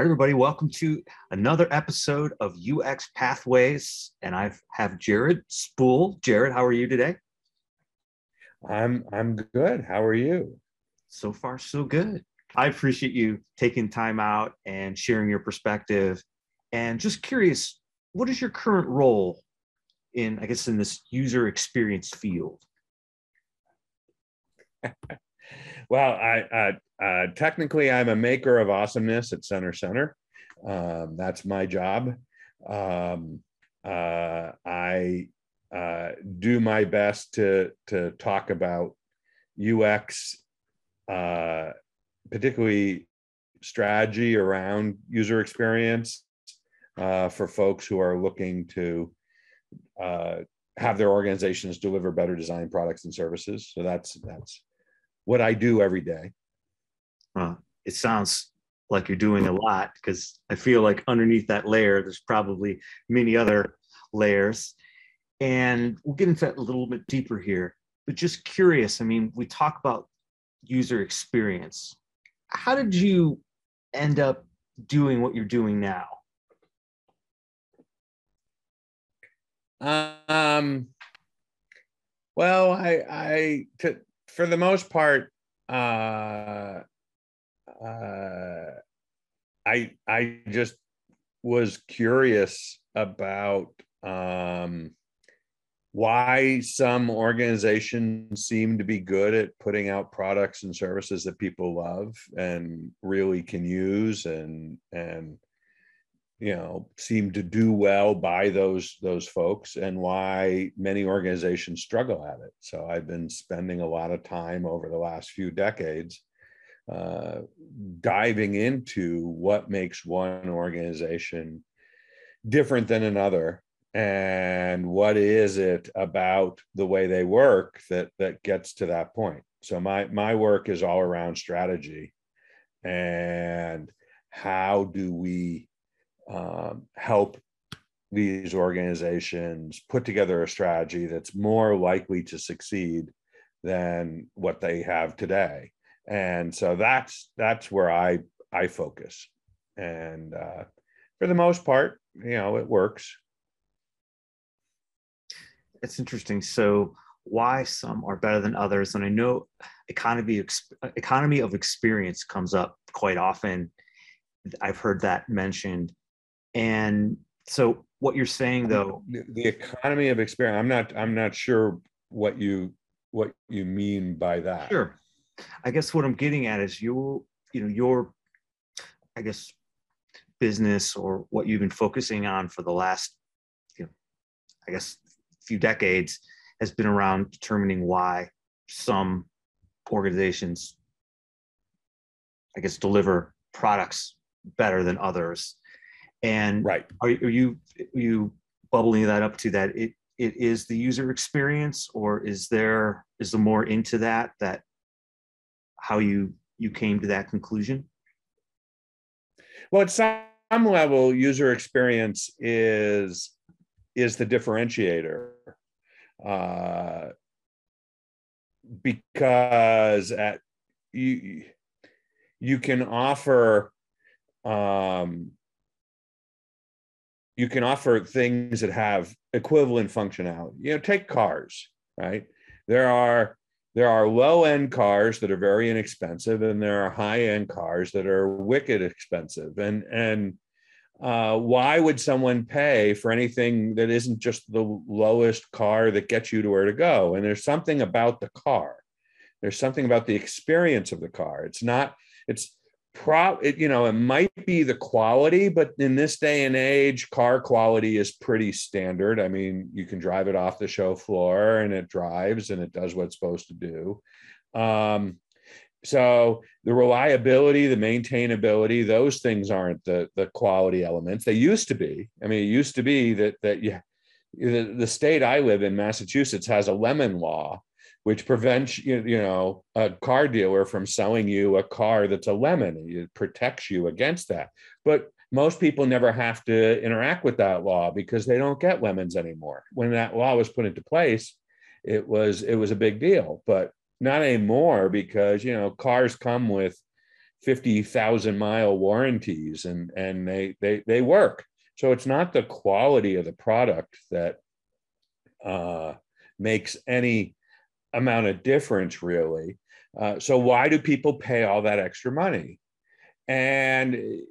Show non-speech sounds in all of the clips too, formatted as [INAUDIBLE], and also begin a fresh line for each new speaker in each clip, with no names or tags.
right, everybody, welcome to another episode of UX Pathways. And I have Jared Spool. Jared, how are you today?
I'm I'm good. How are you?
So far, so good. I appreciate you taking time out and sharing your perspective. And just curious, what is your current role in, I guess, in this user experience field? [LAUGHS]
well, I, uh, uh, technically I'm a maker of awesomeness at Center Centre. Um, that's my job. Um, uh, I uh, do my best to to talk about UX, uh, particularly strategy around user experience uh, for folks who are looking to have their organizations deliver better design products and services. So that's that's what I do every day.
Uh, it sounds like you're doing a lot because I feel like underneath that layer, there's probably many other layers. And we'll get into that a little bit deeper here. But just curious, I mean, we talk about user experience. How did you end up doing what you're doing now?
Um, well, I, I, to, for the most part, uh, uh, I I just was curious about um, why some organizations seem to be good at putting out products and services that people love and really can use and and you know seem to do well by those those folks and why many organizations struggle at it. So i've been spending a lot of time over the last few decades uh, diving into what makes one organization different than another and what is it about the way they work that that gets to that point. So my my work is all around strategy and how do we um, help these organizations put together a strategy that's more likely to succeed than what they have today. And so that's that's where i i focus. And uh, for the most part you know it works.
It's interesting. So why some are better than others? And i know economy economy of experience comes up quite often. I've heard that mentioned and so what you're saying though
the economy of experience i'm not i'm not sure what you what you mean by that.
Sure. I guess what i'm getting at is your you know your i guess business or what you've been focusing on for the last you know i guess few decades has been around determining why some organizations i guess deliver products better than others and
right.
Are, are you are you bubbling that up to that it it is the user experience, or is there is there more into that that how you you came to that conclusion?
Well, at some level, user experience is is the differentiator. Uh, because at you you can offer um, you can offer things that have equivalent functionality. You know, take cars, right? There are there are low end cars that are very inexpensive, and there are high end cars that are wicked expensive. And and uh, why would someone pay for anything that isn't just the lowest car that gets you to where to go? And there's something about the car. There's something about the experience of the car. It's not. It's pro it, you know it might be the quality but in this day and age car quality is pretty standard. I mean you can drive it off the show floor and it drives and it does what it's supposed to do. Um, so the reliability the maintainability those things aren't the the quality elements. They used to be. I mean it used to be that that you the, the state i live in massachusetts has a lemon law which prevents you, you know a car dealer from selling you a car that's a lemon. It protects you against that. But most people never have to interact with that law because they don't get lemons anymore. When that law was put into place it was it was a big deal. But not anymore because you know cars come with 50,000 mile warranties and and they they they work. So it's not the quality of the product that uh, makes any amount of difference really. Uh, so why do people pay all that extra money? And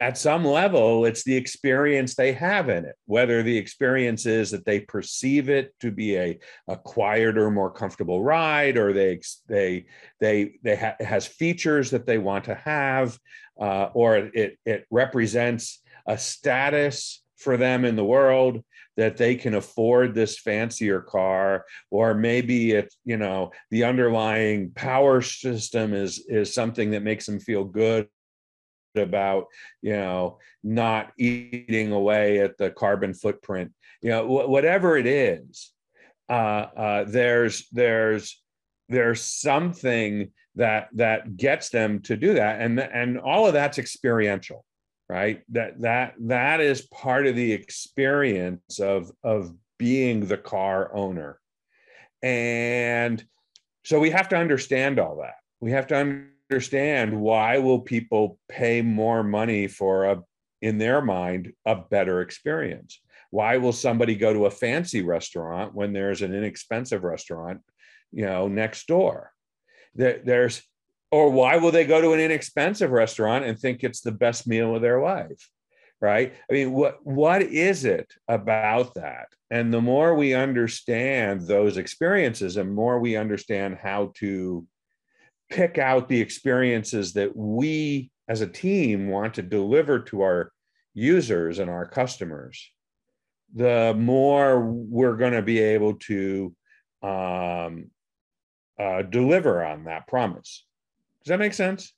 at some level, it's the experience they have in it, whether the experience is that they perceive it to be a, a quieter, more comfortable ride, or they they they they ha- has features that they want to have, uh, or it it represents a status for them in the world that they can afford this fancier car or maybe it you know the underlying power system is is something that makes them feel good about you know not eating away at the carbon footprint. You know wh- whatever it is uh, uh, there's there's there's something that that gets them to do that. And and all of that's experiential right? That that that is part of the experience of of being the car owner. And so we have to understand all that. We have to understand why will people pay more money for a in their mind a better experience? Why will somebody go to a fancy restaurant when there's an inexpensive restaurant you know next door? There, there's or why will they go to an inexpensive restaurant and think it's the best meal of their life right i mean what what is it about that and the more we understand those experiences and more we understand how to pick out the experiences that we as a team want to deliver to our users and our customers, the more we're going to be able to um, uh, deliver on that promise. Does that make sense?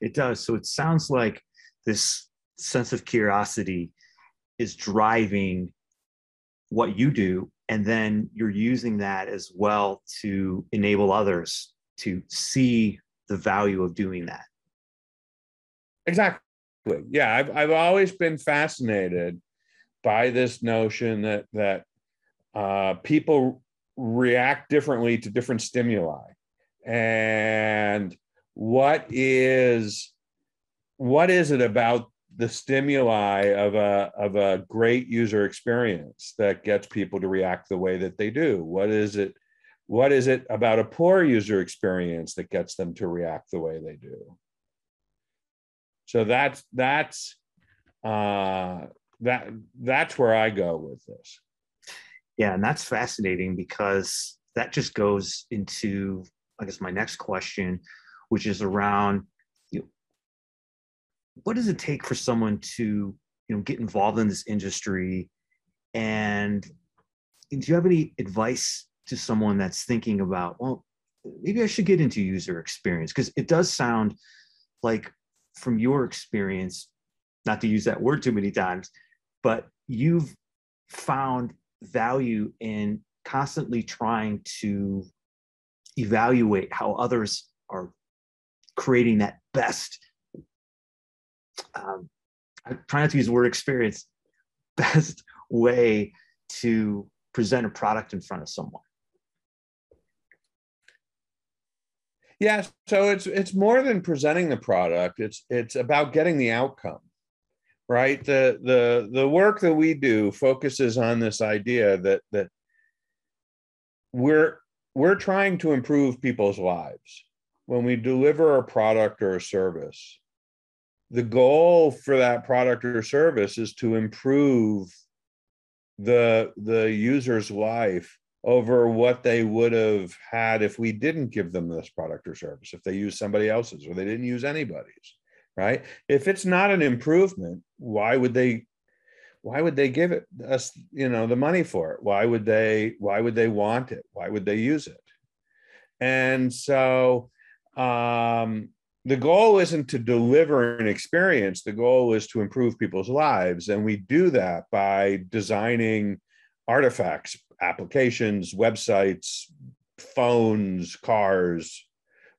It does. So it sounds like this sense of curiosity is driving what you do, and then you're using that as well to enable others to see the value of doing that.
Exactly. Yeah, I've I've always been fascinated by this notion that that uh, people react differently to different stimuli, and what is what is it about the stimuli of a of a great user experience that gets people to react the way that they do? What is it what is it about a poor user experience that gets them to react the way they do? So that's that's uh, that that's where I go with this.
Yeah, and that's fascinating because that just goes into I guess my next question, which is around you know, what does it take for someone to you know get involved in this industry? And do you have any advice to someone that's thinking about, well, maybe I should get into user experience? Because it does sound like from your experience, not to use that word too many times, but you've found value in constantly trying to evaluate how others are creating that best um, i try not to use the word experience [LAUGHS] best way to present a product in front of someone
Yeah, so it's it's more than presenting the product. It's it's about getting the outcome. Right? The the the work that we do focuses on this idea that that we're we're trying to improve people's lives when we deliver a product or a service. The goal for that product or service is to improve the the user's life over what they would have had if we didn't give them this product or service, if they used somebody else's or they didn't use anybody's, right? If it's not an improvement, why would they why would they give it us, you know, the money for it? Why would they why would they want it? Why would they use it? And so um the goal isn't to deliver an experience. The goal is to improve people's lives. And we do that by designing artifacts applications, websites, phones, cars,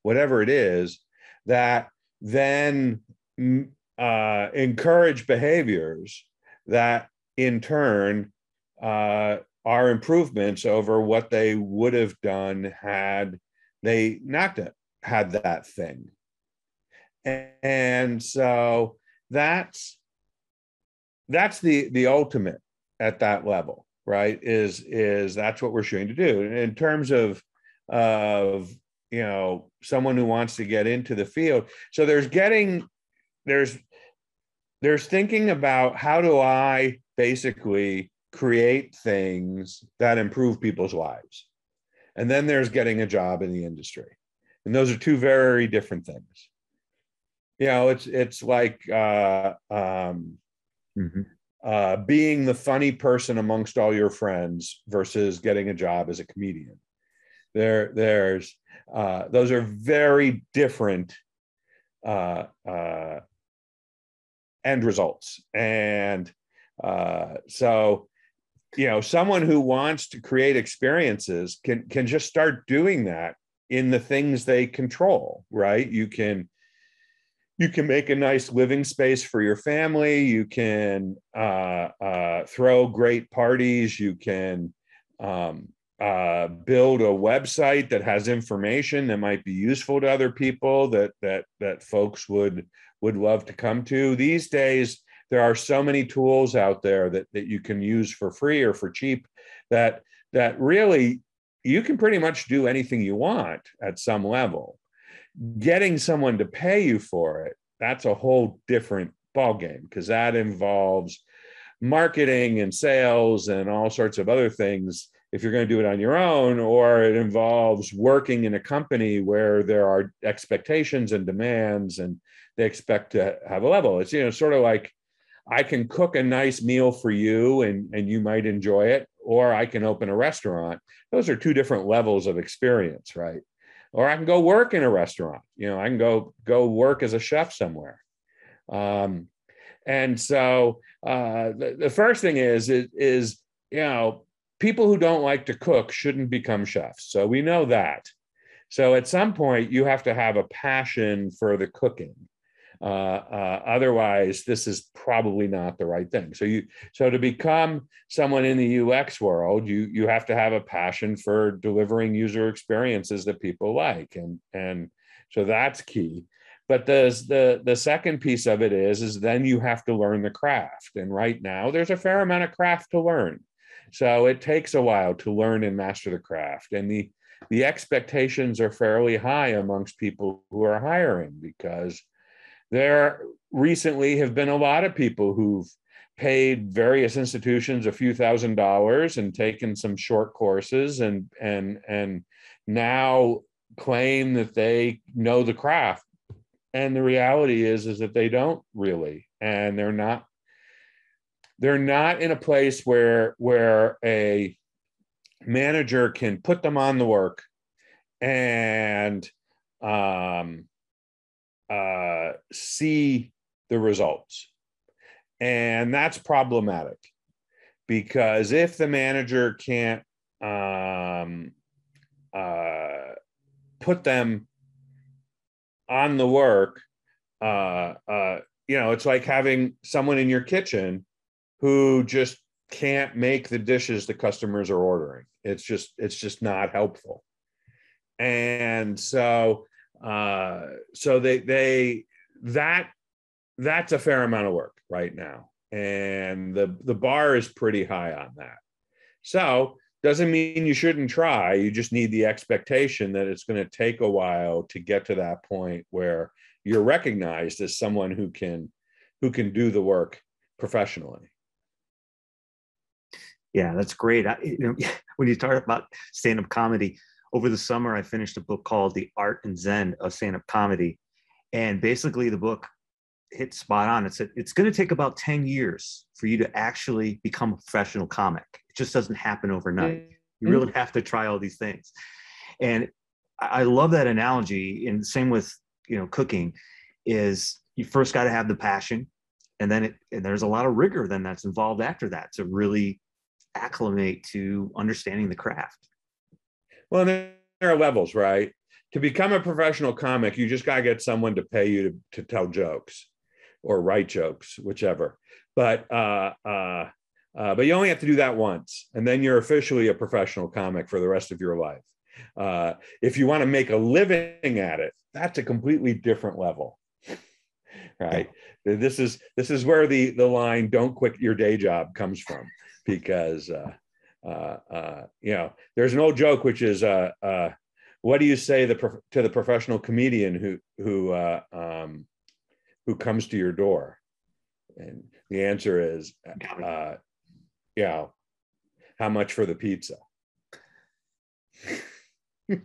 whatever it is, that then mm, uh, encourage behaviors that in turn uh, are improvements over what they would have done had they not had that thing. and so that's that's the the ultimate at that level right? Is is that's what we're shooting to do. In terms of of you know someone who wants to get into the field so there's getting there's there's thinking about how do i basically create things that improve people's lives. And then there's getting a job in the industry and those are two very different things. You know it's it's like uh um mm-hmm. uh being the funny person amongst all your friends versus getting a job as a comedian. There there's uh those are very different uh uh end results. And uh so you know someone who wants to create experiences can can just start doing that in the things they control right? You can you can make a nice living space for your family. You can uh, uh, throw great parties. You can um, uh, build a website that has information that might be useful to other people that that that folks would would love to come to. These days there are so many tools out there that that you can use for free or for cheap that that really you can pretty much do anything you want at some level. Getting someone to pay you for it that's a whole different ballgame because that involves marketing and sales and all sorts of other things if you're going to do it on your own or it involves working in a company where there are expectations and demands and they expect to have a level. It's you know sort of like i can cook a nice meal for you and and you might enjoy it or i can open a restaurant those are two different levels of experience right or I can go work in a restaurant. You know, I can go go work as a chef somewhere. Um, and so uh, the, the first thing is, is is you know people who don't like to cook shouldn't become chefs. So we know that. So at some point you have to have a passion for the cooking. Uh, uh, otherwise, this is probably not the right thing. So you, so to become someone in the UX world, you you have to have a passion for delivering user experiences that people like, and and so that's key. But the the the second piece of it is is then you have to learn the craft, and right now there's a fair amount of craft to learn. So it takes a while to learn and master the craft, and the the expectations are fairly high amongst people who are hiring because there recently have been a lot of people who've paid various institutions a few thousand dollars and taken some short courses and and and now claim that they know the craft. And the reality is is that they don't really. And they're not they're not in a place where where a manager can put them on the work and um uh, see the results. And that's problematic because if the manager can't um, uh, put them on the work, uh, uh, you know, it's like having someone in your kitchen who just can't make the dishes the customers are ordering. It's just, it's just not helpful. And so uh, so they they that that's a fair amount of work right now, and the the bar is pretty high on that. So doesn't mean you shouldn't try. You just need the expectation that it's going to take a while to get to that point where you're recognized as someone who can who can do the work professionally.
Yeah, that's great. I, you know, [LAUGHS] when you talk about stand-up comedy, over the summer, I finished a book called The Art and Zen of Stand Up Comedy. And basically, the book hit spot on. It said it's going to take about 10 years for you to actually become a professional comic. It just doesn't happen overnight. You really have to try all these things. And I love that analogy. And same with, you know, cooking is you first got to have the passion and then it, and there's a lot of rigor then that's involved after that to really acclimate to understanding the craft.
Well, there are levels, right? To become a professional comic, you just got to get someone to pay you to, to tell jokes or write jokes, whichever. But uh, uh, uh, but you only have to do that once, and then you're officially a professional comic for the rest of your life. Uh, if you want to make a living at it, that's a completely different level. [LAUGHS] right this is this is where the the line don't quit your day job comes from because uh uh, uh you know there's an old joke which is uh uh what do you say the prof- to the professional comedian who who uh um who comes to your door? And the answer is uh you know how much for the pizza? [LAUGHS]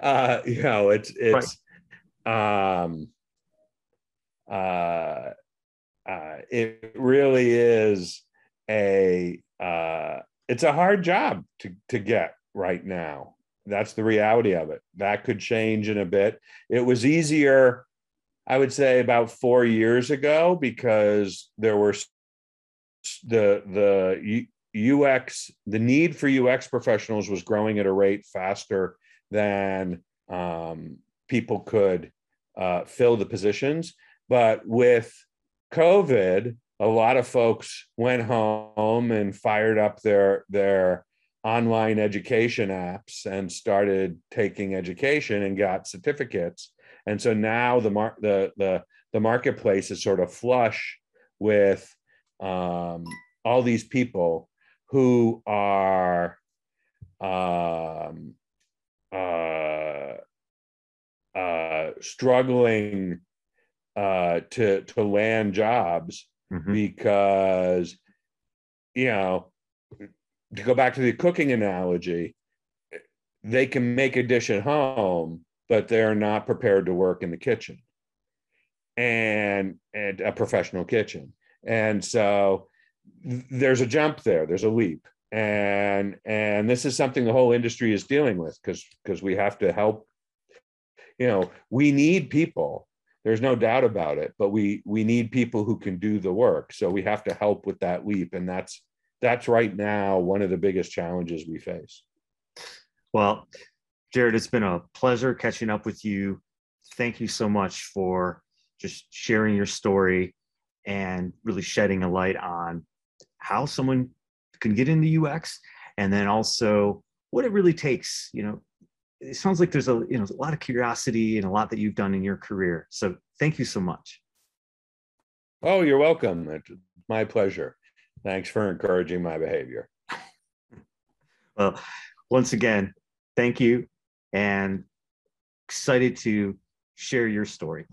Uh you know it's it's um uh, uh, it really is a uh, it's a hard job to to get right now. That's the reality of it. That could change in a bit. It was easier, I would say, about four years ago because there were the the UX the need for UX professionals was growing at a rate faster than um, people could uh, fill the positions. But with COVID, a lot of folks went home and fired up their their online education apps and started taking education and got certificates. And so now the mar- the the the marketplace is sort of flush with um, all these people who are um, uh, uh, struggling uh, to to land jobs mm-hmm. because you know to go back to the cooking analogy they can make a dish at home but they're not prepared to work in the kitchen. And and a professional kitchen. And so there's a jump there there's a leap. And and this is something the whole industry is dealing with because because we have to help you know we need people there's no doubt about it but we we need people who can do the work. So we have to help with that leap and that's that's right now one of the biggest challenges we face.
Well jared it's been a pleasure catching up with you. Thank you so much for just sharing your story and really shedding a light on how someone can get into ux and then also what it really takes you know it sounds like there's a you know a lot of curiosity and a lot that you've done in your career. So thank you so much.
Oh, you're welcome. It's my pleasure. Thanks for encouraging my behavior. [LAUGHS]
well, once again, thank you and excited to share your story.